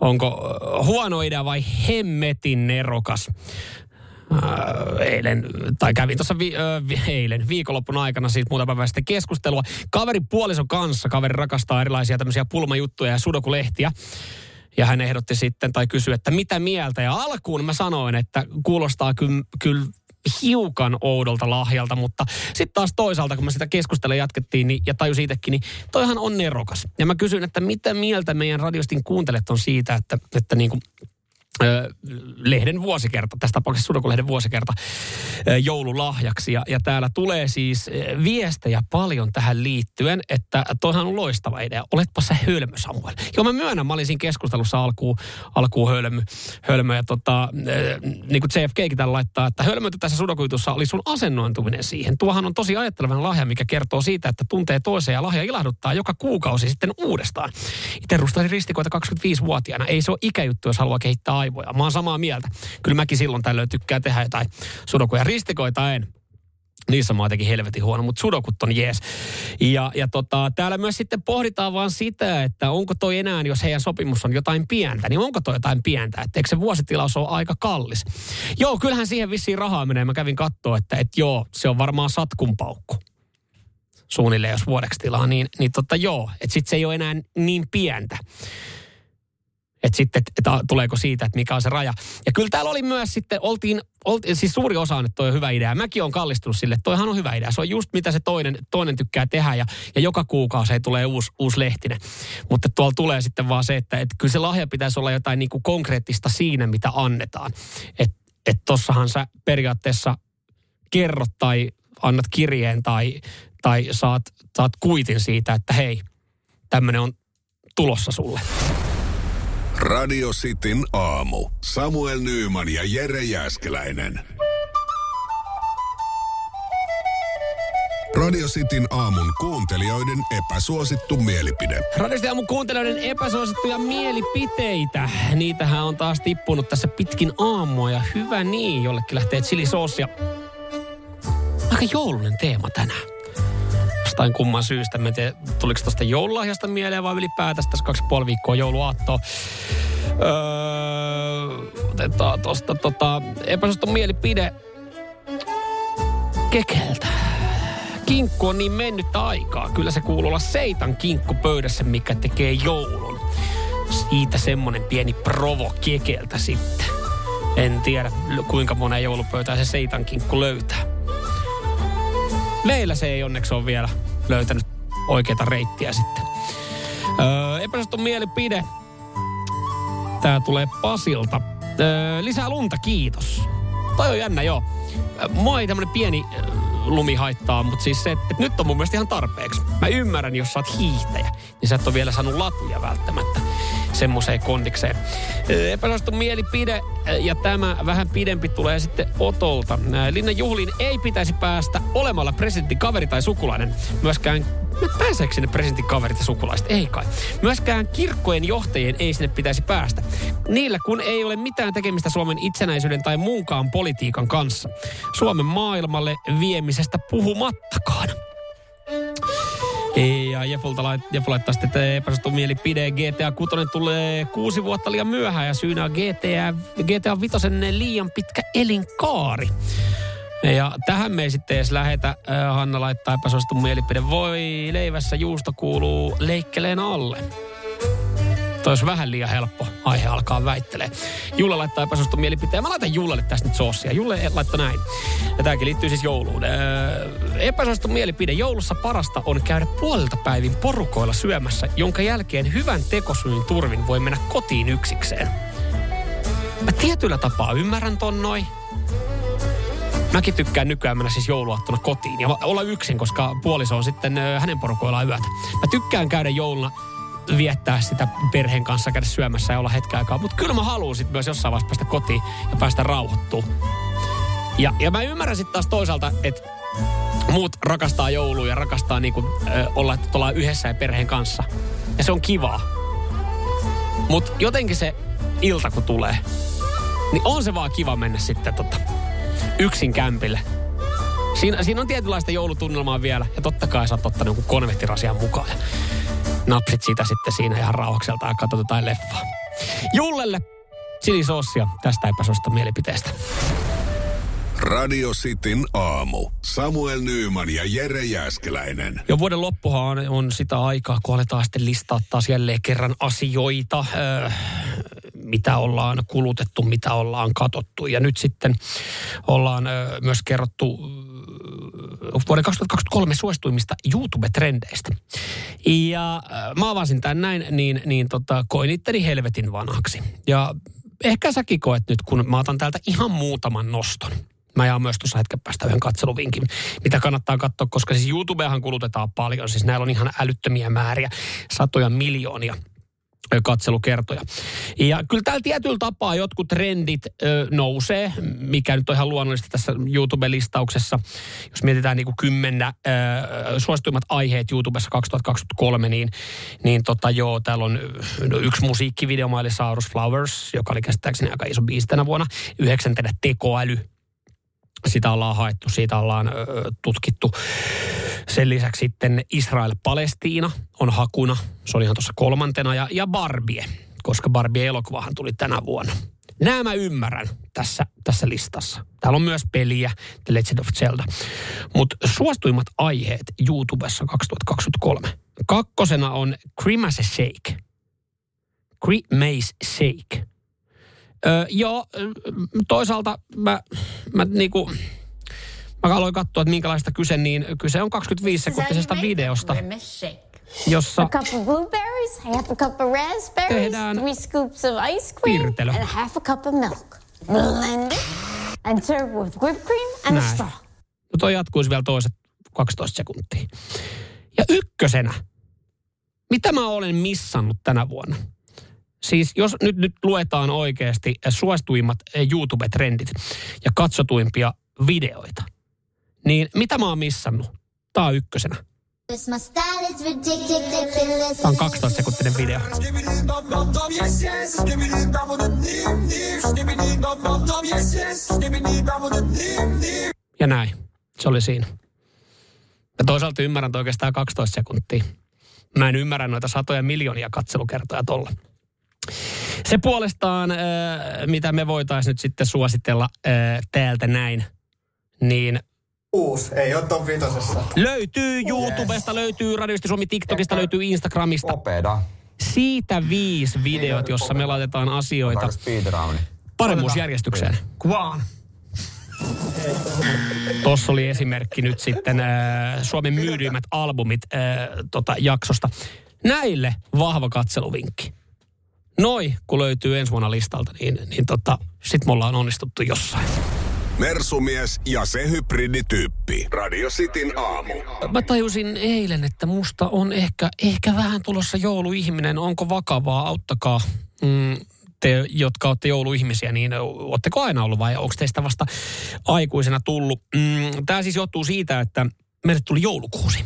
Onko huono idea vai hemmetin nerokas? Äh, eilen, tai kävin tuossa vi, ö, vi, eilen viikonloppun aikana siis muutama päivä sitten keskustelua kaverin puolison kanssa. Kaveri rakastaa erilaisia tämmöisiä pulmajuttuja ja sudokulehtiä. Ja hän ehdotti sitten tai kysyi, että mitä mieltä. Ja alkuun mä sanoin, että kuulostaa kyllä, kyllä hiukan oudolta lahjalta, mutta sitten taas toisaalta, kun me sitä keskustelua jatkettiin niin, ja tajusin itsekin, niin toihan on nerokas. Ja mä kysyin, että mitä mieltä meidän radiostin kuuntelet on siitä, että, että niin kuin lehden vuosikerta, tässä tapauksessa Sudokulehden vuosikerta joululahjaksi. Ja, ja täällä tulee siis viestejä paljon tähän liittyen, että toihan on loistava idea. Oletpa sä hölmö, Samuel. Joo, mä myönnän, mä olin siinä keskustelussa alkuun, alkuun hölmö, hölmö. Ja tota, niin kuin JFKkin täällä laittaa, että hölmöitä tässä sudokuitussa oli sun asennointuminen siihen. Tuohan on tosi ajattelevan lahja, mikä kertoo siitä, että tuntee toisen ja lahja ilahduttaa joka kuukausi sitten uudestaan. Itse rustaisin ristikoita 25-vuotiaana. Ei se ole ikäjuttu, jos haluaa kehittää aivoja. Mä oon samaa mieltä. Kyllä mäkin silloin tällöin tykkää tehdä jotain sudokuja. Ristikoita en. Niissä mä oon jotenkin helvetin huono, mutta sudokut on jees. Ja, ja tota, täällä myös sitten pohditaan vaan sitä, että onko toi enää, jos heidän sopimus on jotain pientä, niin onko toi jotain pientä? Että eikö se vuositilaus ole aika kallis? Joo, kyllähän siihen vissiin rahaa menee. Mä kävin katsoa, että et joo, se on varmaan satkunpaukku suunnilleen, jos vuodeksi tilaa, niin, niin totta joo, että sitten se ei ole enää niin pientä. Että sitten, että et, tuleeko siitä, että mikä on se raja. Ja kyllä täällä oli myös sitten, oltiin, oltiin siis suuri osa on, että toi on hyvä idea. Mäkin on kallistunut sille, että toihan on hyvä idea. Se on just mitä se toinen, toinen tykkää tehdä ja, ja joka kuukausi ei tulee uusi, uusi lehtinen. Mutta tuolla tulee sitten vaan se, että, että kyllä se lahja pitäisi olla jotain niin kuin konkreettista siinä, mitä annetaan. Että et tossahan sä periaatteessa kerrot tai annat kirjeen tai, tai saat, saat kuitin siitä, että hei, tämmöinen on tulossa sulle. Radio Cityn aamu. Samuel Nyyman ja Jere Jäskeläinen. Radio Cityn aamun kuuntelijoiden epäsuosittu mielipide. Radiosti aamun kuuntelijoiden epäsuosittuja mielipiteitä. Niitähän on taas tippunut tässä pitkin aamua ja hyvä niin, jollekin lähtee chilisoosia. Aika joulunen teema tänään. Jostain kumman syystä. Mä en tiedä, tuliko tuosta joululahjasta mieleen vai ylipäätänsä tässä kaksi puoli viikkoa jouluaattoa. Öö, otetaan tuosta tota, epäsuosittu mielipide kekeltä. Kinkku on niin mennyttä aikaa. Kyllä se kuuluu olla seitan kinkku pöydässä, mikä tekee joulun. Siitä semmonen pieni provo kekeltä sitten. En tiedä, kuinka monen joulupöytää se seitan kinkku löytää. Meillä se ei onneksi ole vielä löytänyt oikeita reittiä sitten. Öö, epäsuosittu mielipide. Tää tulee Pasilta. Öö, lisää lunta, kiitos. Toi on jännä, joo. Mua ei tämmönen pieni lumi haittaa, mutta siis se, että, nyt on mun mielestä ihan tarpeeksi. Mä ymmärrän, jos sä oot hiihtäjä, niin sä et ole vielä saanut latuja välttämättä semmoiseen kondikseen. Epäsuosittu mielipide ja tämä vähän pidempi tulee sitten Otolta. Linnan juhliin ei pitäisi päästä olemalla presidentin kaveri tai sukulainen. Myöskään Pääseekö sinne presidentin kaverit ja sukulaiset? Ei kai. Myöskään kirkkojen johtajien ei sinne pitäisi päästä. Niillä kun ei ole mitään tekemistä Suomen itsenäisyyden tai muunkaan politiikan kanssa. Suomen maailmalle viemisestä puhumattakaan. Ja Jefulta lait, Jefu laittaa sitten, että mielipide. GTA 6 tulee kuusi vuotta liian myöhään ja syynä on GTA, GTA 5 liian pitkä elinkaari. Ja tähän me ei sitten edes lähetä. Hanna laittaa epäsuosittu mielipide. Voi leivässä juusto kuuluu leikkeleen alle. Toi olisi vähän liian helppo aihe alkaa väittelee. Julle laittaa epäsuosittu mielipiteen. Mä laitan Jullelle tästä nyt soosia. Julle laittoi näin. Ja tämäkin liittyy siis jouluun. Öö, epäsuosittu mielipide. Joulussa parasta on käydä puolelta päivin porukoilla syömässä, jonka jälkeen hyvän tekosyyn turvin voi mennä kotiin yksikseen. Mä tietyllä tapaa ymmärrän ton noin. Mäkin tykkään nykyään mennä siis jouluaattona kotiin ja olla yksin, koska puoliso on sitten hänen porukoillaan yötä. Mä tykkään käydä jouluna viettää sitä perheen kanssa, käydä syömässä ja olla hetken aikaa. Mutta kyllä mä haluan sitten myös jossain vaiheessa päästä kotiin ja päästä rauhoittua. Ja, ja mä ymmärrän sitten taas toisaalta, että muut rakastaa joulua ja rakastaa niinku, äh, olla, että ollaan yhdessä ja perheen kanssa. Ja se on kivaa. Mutta jotenkin se ilta kun tulee, niin on se vaan kiva mennä sitten tota, yksin kämpille. Siinä, siinä on tietynlaista joulutunnelmaa vielä. Ja totta kai sä oot ottanut jonkun konvehtirasian mukaan. Ja napsit sitä sitten siinä ihan rauhakselta ja katsot jotain leffaa. Jullelle chilisoosia tästä epäsuosta mielipiteestä. Radio Cityn aamu. Samuel Nyyman ja Jere Jäskeläinen. Jo vuoden loppuhan on, on sitä aikaa, kun aletaan sitten listaa taas jälleen kerran asioita, öö, mitä ollaan kulutettu, mitä ollaan katottu. Ja nyt sitten ollaan myös kerrottu vuoden 2023 suosituimmista YouTube-trendeistä. Ja mä avasin tämän näin, niin, niin tota, koin itteni helvetin vanhaksi. Ja ehkä säkin koet nyt, kun mä otan täältä ihan muutaman noston. Mä jaan myös tuossa hetken päästä yhden katseluvinkin, mitä kannattaa katsoa, koska siis YouTubeahan kulutetaan paljon. Siis näillä on ihan älyttömiä määriä, satoja miljoonia katselukertoja. Ja kyllä täällä tietyllä tapaa jotkut trendit ö, nousee, mikä nyt on ihan luonnollista tässä YouTube-listauksessa. Jos mietitään niin kuin kymmenä ö, suosituimmat aiheet YouTubessa 2023, niin, niin tota joo, täällä on no, yksi musiikkivideo, Miley Cyrus Flowers, joka oli käsittääkseni aika iso biisi tänä vuonna. Yhdeksäntenä tekoäly, sitä ollaan haettu, siitä ollaan ö, tutkittu. Sen lisäksi sitten Israel-Palestiina on hakuna. Se oli ihan tuossa kolmantena. Ja, ja Barbie, koska Barbie-elokuvahan tuli tänä vuonna. Nämä mä ymmärrän tässä, tässä listassa. Täällä on myös peliä, The Legend of Zelda. Mutta suosituimmat aiheet YouTubessa 2023. Kakkosena on Grimace Shake. Grimace Shake. Öö, joo, toisaalta mä, mä niinku, mä aloin katsoa, että minkälaista kyse, niin kyse on 25-sekuntisesta videosta, jossa A cup of blueberries, half a cup of raspberries, Tehdään three scoops of ice cream, piirtelö. and half a cup of milk. Blend it and serve with whipped cream and a Näin. straw. No toi jatkuisi vielä toiset 12 sekuntia. Ja ykkösenä, mitä mä olen missannut tänä vuonna? Siis jos nyt, nyt luetaan oikeasti suosituimmat eh, YouTube-trendit ja katsotuimpia videoita, niin mitä mä oon missannut? Tää on ykkösenä. Tää on 12 sekuntinen video. Ja näin. Se oli siinä. Ja toisaalta ymmärrän että oikeastaan 12 sekuntia. Mä en ymmärrä noita satoja miljoonia katselukertoja tolla. Se puolestaan, äh, mitä me voitaisiin nyt sitten suositella äh, täältä näin, niin Uusi, ei ole top vitosessa. löytyy YouTubesta, löytyy Radiosti Suomi TikTokista, löytyy Instagramista. Opeda. Siitä viisi videot, jossa me laitetaan asioita paremmuusjärjestykseen. Kuvaan. Tuossa oli esimerkki nyt sitten äh, Suomen myydyimmät albumit äh, tota, jaksosta. Näille vahva katseluvinkki. Noi, kun löytyy ensi vuonna listalta, niin, niin tota, sit me ollaan onnistuttu jossain. Mersumies ja se hybridityyppi. Radio Cityn aamu. Mä tajusin eilen, että musta on ehkä, ehkä vähän tulossa jouluihminen. Onko vakavaa? Auttakaa. Mm, te, jotka olette jouluihmisiä, niin ootteko aina ollut vai onko teistä vasta aikuisena tullut? Mm, Tämä siis johtuu siitä, että meille tuli joulukuusi.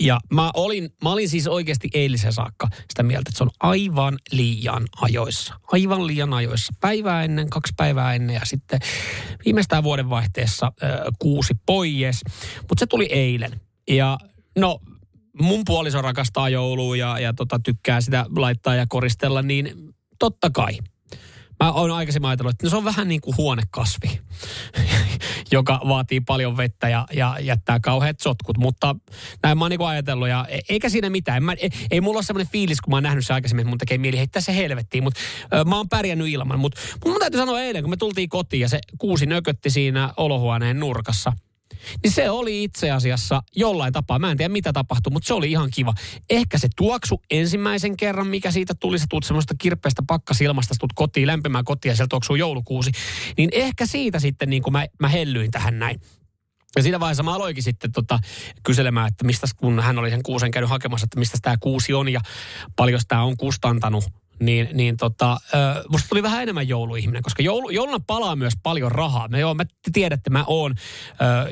Ja mä olin, mä olin siis oikeasti eilisen saakka sitä mieltä, että se on aivan liian ajoissa. Aivan liian ajoissa. Päivää ennen, kaksi päivää ennen ja sitten viimeistään vuodenvaihteessa äh, kuusi poies. Mutta se tuli eilen. Ja no, mun puoliso rakastaa joulua ja, ja tota, tykkää sitä laittaa ja koristella, niin totta kai. Mä oon aikaisemmin ajatellut, että no se on vähän niin kuin huonekasvi, <laughs> joka vaatii paljon vettä ja, ja jättää kauheat sotkut. Mutta näin mä oon niin kuin ajatellut ja e- eikä siinä mitään. Mä, ei, ei mulla ole semmoinen fiilis, kun mä oon nähnyt se aikaisemmin, että mun tekee mieli heittää se helvettiin. Mutta mä oon pärjännyt ilman. Mutta mut mun täytyy sanoa eilen, kun me tultiin kotiin ja se kuusi nökötti siinä olohuoneen nurkassa – niin se oli itse asiassa jollain tapaa, mä en tiedä mitä tapahtui, mutta se oli ihan kiva. Ehkä se tuoksu ensimmäisen kerran, mikä siitä tuli, se tuut semmoista kirpeästä pakkasilmasta, tuut kotiin, lämpimään kotiin ja sieltä tuoksuu joulukuusi. Niin ehkä siitä sitten niin kuin mä, mä hellyin tähän näin. Ja siinä vaiheessa mä aloinkin sitten tota, kyselemään, että mistä, kun hän oli sen kuusen käynyt hakemassa, että mistä tämä kuusi on ja paljon tämä on kustantanut niin, niin tota, ö, musta tuli vähän enemmän jouluihminen, koska joulu, jouluna palaa myös paljon rahaa. Me, joo, mä te tiedätte, mä oon ö,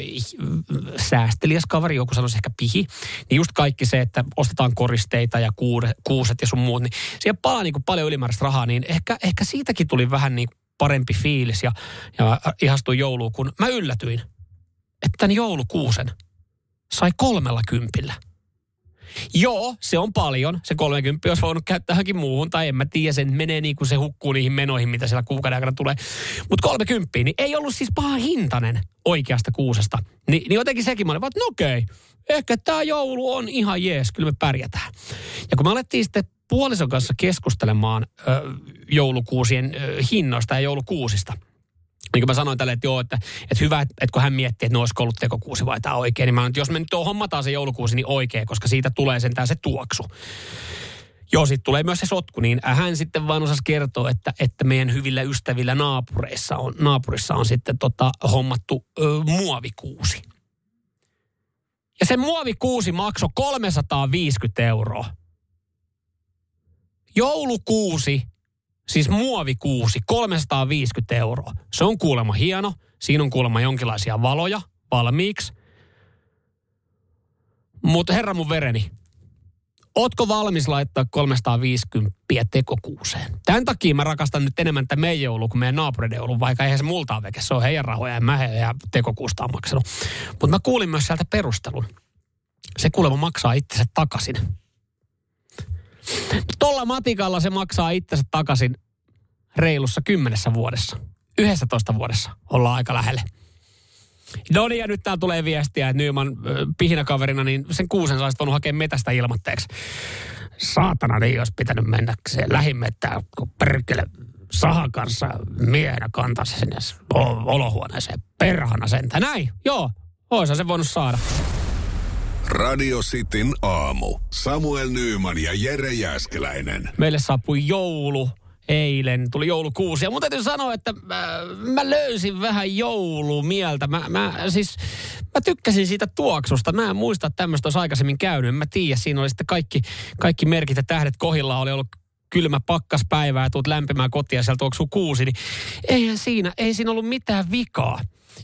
säästeliäs kaveri, joku sanoisi ehkä pihi. Niin just kaikki se, että ostetaan koristeita ja kuude, kuuset ja sun muut, niin siihen palaa niin kuin paljon ylimääräistä rahaa, niin ehkä, ehkä siitäkin tuli vähän niin parempi fiilis ja, ja ihastuin jouluun, kun mä yllätyin, että tämän joulukuusen sai kolmella kympillä. Joo, se on paljon. Se 30 olisi voinut käyttää johonkin muuhun, tai en mä tiedä, sen menee niin kuin se hukkuu niihin menoihin, mitä siellä kuukauden aikana tulee. Mutta 30, niin ei ollut siis paha hintainen oikeasta kuusesta. Ni, niin jotenkin sekin mä olin, että no okei, ehkä tämä joulu on ihan jees, kyllä me pärjätään. Ja kun me alettiin sitten puolison kanssa keskustelemaan ö, joulukuusien ö, hinnoista ja joulukuusista, niin kuin mä sanoin tälle, että joo, että, että hyvä, että, kun hän miettii, että no olisiko ollut tekokuusi vai tämä oikein, niin mä että jos me nyt hommataan se joulukuusi, niin oikein, koska siitä tulee sentään se tuoksu. Joo, sitten tulee myös se sotku, niin hän sitten vaan osasi kertoa, että, että meidän hyvillä ystävillä naapureissa on, naapurissa on sitten tota, hommattu ö, muovikuusi. Ja se muovikuusi maksoi 350 euroa. Joulukuusi Siis muovikuusi, 350 euroa. Se on kuulemma hieno. Siinä on kuulemma jonkinlaisia valoja valmiiksi. Mutta herra mun vereni, Ootko valmis laittaa 350 tekokuuseen? Tämän takia mä rakastan nyt enemmän tätä meidän joulua kuin meidän naapureiden joulua, vaikka eihän se multa veke. Se on heidän rahoja ja mä ja tekokuusta on maksanut. Mutta mä kuulin myös sieltä perustelun. Se kuulemma maksaa itsensä takaisin. Tolla matikalla se maksaa itsensä takaisin reilussa kymmenessä vuodessa. 11 vuodessa ollaan aika lähelle. No niin, ja nyt täällä tulee viestiä, että Nyman äh, pihinäkaverina, niin sen kuusen saisi voinut hakea metästä ilmatteeksi. Saatana, niin olisi pitänyt mennä se lähimettään, kun perkele sahan kanssa miehenä kantaisi sinne olohuoneeseen. Perhana sentä. Näin, joo, oisa se voinut saada. Radio Cityn aamu. Samuel Nyyman ja Jere Jäskeläinen. Meille saapui joulu eilen, tuli joulukuusi. Ja mun täytyy sanoa, että mä, mä löysin vähän joulumieltä. Mä, mä, siis, mä tykkäsin siitä tuoksusta. Mä en muista, että tämmöistä olisi aikaisemmin käynyt. Mä tiedän, siinä oli sitten kaikki, kaikki merkit ja tähdet kohilla. Oli ollut kylmä pakkaspäivä ja tuut lämpimään kotia ja sieltä tuoksuu kuusi. Niin eihän siinä, ei siinä ollut mitään vikaa.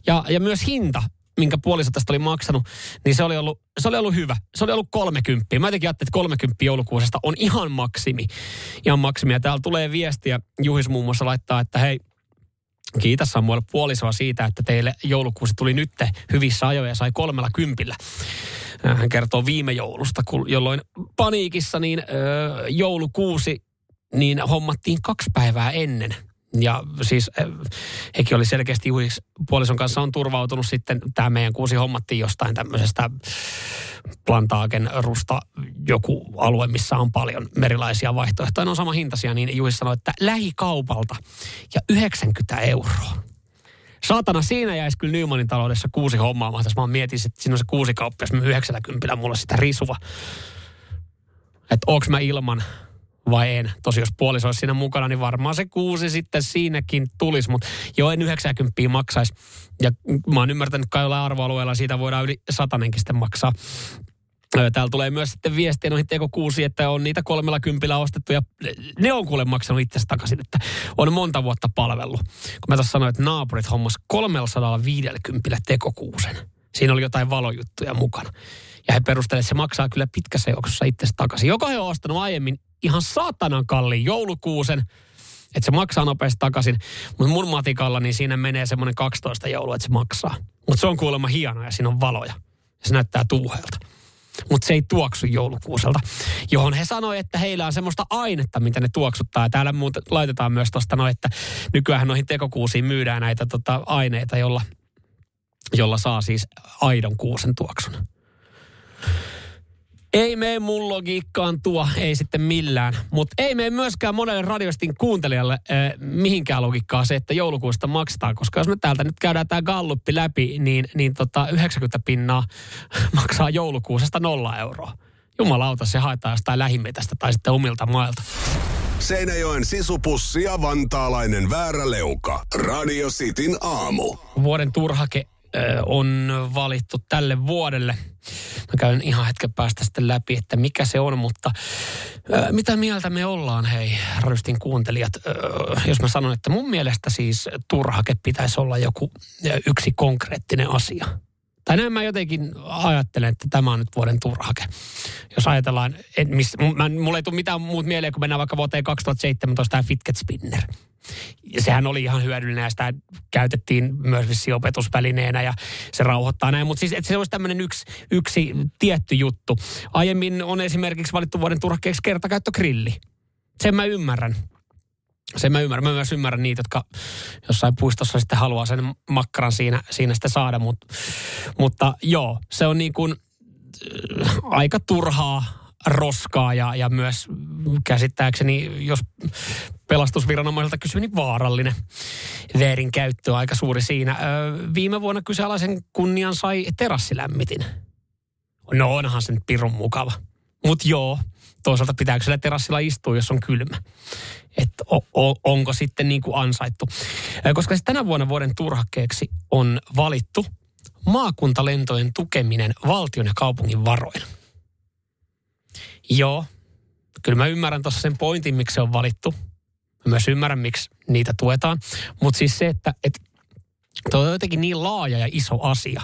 Ja, ja myös hinta minkä puoliso tästä oli maksanut, niin se oli ollut, se oli ollut hyvä. Se oli ollut 30. Mä jotenkin ajattelin, että 30 joulukuusesta on ihan maksimi. Ihan maksimi. Ja täällä tulee viestiä. Juhis muun muassa laittaa, että hei, Kiitos Samuel puolisoa siitä, että teille joulukuusi tuli nyt hyvissä ajoin ja sai kolmella kympillä. Hän kertoo viime joulusta, jolloin paniikissa niin öö, joulukuusi niin hommattiin kaksi päivää ennen ja siis eh, hekin oli selkeästi Juhis puolison kanssa on turvautunut sitten, tämä meidän kuusi hommattiin jostain tämmöisestä plantaaken rusta joku alue, missä on paljon erilaisia vaihtoehtoja. Ne on sama hintaisia, niin Juhis sanoi, että lähikaupalta ja 90 euroa. Saatana, siinä jäisi kyllä Nymanin taloudessa kuusi hommaa. Mä mietin, että siinä on se kuusi kauppias, mä 90 mulla sitä risuva. Että onks mä ilman vai en. Tosi jos puoliso olisi siinä mukana, niin varmaan se kuusi sitten siinäkin tulisi, mutta jo en 90 maksaisi. Ja mä oon ymmärtänyt, että kai arvoalueella siitä voidaan yli satanenkin sitten maksaa. Täällä tulee myös sitten viestiä noihin teko kuusi, että on niitä kolmella kympillä ostettu ja ne on kuule maksanut itse takaisin, että on monta vuotta palvellut. Kun mä tuossa sanoin, että naapurit hommas 350 tekokuusen. Siinä oli jotain valojuttuja mukana. Ja he perustelevat, että se maksaa kyllä pitkässä juoksussa itse takaisin. Joko he on ostanut aiemmin ihan saatanan kalliin joulukuusen, että se maksaa nopeasti takaisin. Mutta mun matikalla niin siinä menee semmoinen 12 joulua, että se maksaa. Mutta se on kuulemma hieno ja siinä on valoja. Ja se näyttää tuuheelta. Mutta se ei tuoksu joulukuuselta, johon he sanoi, että heillä on semmoista ainetta, mitä ne tuoksuttaa. Ja täällä muuten laitetaan myös tuosta no, että nykyään noihin tekokuusiin myydään näitä tota, aineita, jolla, jolla saa siis aidon kuusen tuoksun. Ei mene mun logiikkaan tuo, ei sitten millään. Mutta ei mene myöskään monelle radiostin kuuntelijalle äh, mihinkään logiikkaa se, että joulukuusta maksetaan. Koska jos me täältä nyt käydään tämä galluppi läpi, niin, niin tota 90 pinnaa <laughs> maksaa joulukuusesta nolla euroa. Jumalauta, se haetaan jostain lähimetästä tai sitten omilta mailta. Seinäjoen sisupussi ja vantaalainen vääräleuka. Radio Cityn aamu. Vuoden turhake on valittu tälle vuodelle. Mä käyn ihan hetken päästä sitten läpi, että mikä se on, mutta mitä mieltä me ollaan, hei, Rystin kuuntelijat, jos mä sanon, että mun mielestä siis turhake pitäisi olla joku yksi konkreettinen asia. Tai näin mä jotenkin ajattelen, että tämä on nyt vuoden turhake. Jos ajatellaan, että miss, mä, mulla ei tule mitään muut mieleen, kun mennään vaikka vuoteen 2017 tämä Fitket Spinner. Ja sehän oli ihan hyödyllinen ja sitä käytettiin myös opetusvälineenä ja se rauhoittaa näin. Mutta siis että se olisi tämmöinen yksi, yksi tietty juttu. Aiemmin on esimerkiksi valittu vuoden turhakkeeksi kertakäyttögrilli. Sen mä ymmärrän. Sen mä ymmärrän. Mä myös ymmärrän niitä, jotka jossain puistossa sitten haluaa sen makkaran siinä, siinä sitten saada. Mut, mutta joo, se on niin kuin äh, aika turhaa roskaa ja, ja myös käsittääkseni, jos pelastusviranomaiselta kysyy, niin vaarallinen väärinkäyttö aika suuri siinä. Ö, viime vuonna kyseenalaisen kunnian sai terassilämmitin. No onhan se nyt pirun mukava. Mutta joo, toisaalta pitääkö siellä terassilla istua, jos on kylmä. Että o, o, onko sitten niin kuin ansaittu. Koska siis tänä vuonna vuoden turhakkeeksi on valittu maakuntalentojen tukeminen valtion ja kaupungin varoin. Joo, kyllä mä ymmärrän tuossa sen pointin, miksi se on valittu. Mä myös ymmärrän, miksi niitä tuetaan. Mutta siis se, että, että tuo on jotenkin niin laaja ja iso asia,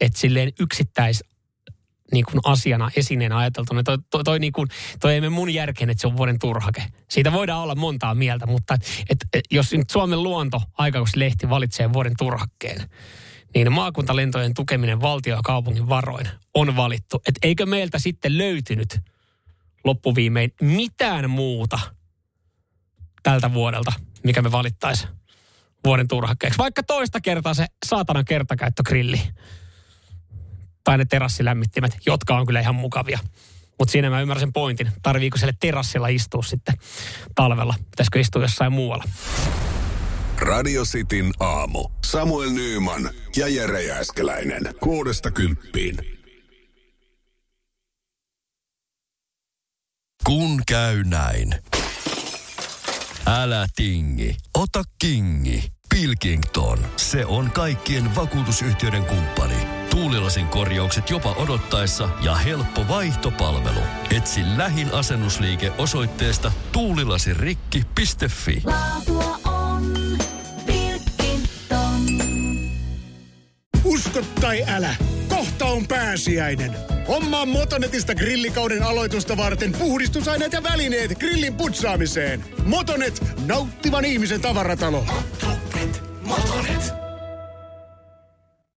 että silleen yksittäis niin kuin asiana, esineen ajateltuna. Toi, toi, toi, niin kuin, toi ei mene mun järkeen, että se on vuoden turhake. Siitä voidaan olla montaa mieltä, mutta et, et, et, jos nyt Suomen luonto lehti valitsee vuoden turhakkeen, niin maakuntalentojen tukeminen valtio- ja kaupungin varoin on valittu. Että eikö meiltä sitten löytynyt loppuviimein mitään muuta tältä vuodelta, mikä me valittaisi vuoden turhakkeeksi. Vaikka toista kertaa se saatana kertakäyttögrilli. Tai ne terassilämmittimet, jotka on kyllä ihan mukavia. Mutta siinä mä ymmärrän sen pointin. Tarviiko siellä terassilla istua sitten talvella? Pitäisikö istua jossain muualla? Radio Cityn aamu. Samuel Nyyman ja Jere Jääskeläinen. Kuudesta kymppiin. Kun käy näin. Älä tingi, ota kingi. Pilkington, se on kaikkien vakuutusyhtiöiden kumppani. Tuulilasin korjaukset jopa odottaessa ja helppo vaihtopalvelu. Etsi lähin asennusliike osoitteesta tuulilasirikki.fi. Laatua on Pilkington. Usko tai älä, kohta on pääsiäinen. Hommaa Motonetista grillikauden aloitusta varten puhdistusaineet ja välineet grillin putsaamiseen. Motonet, nauttivan ihmisen tavaratalo.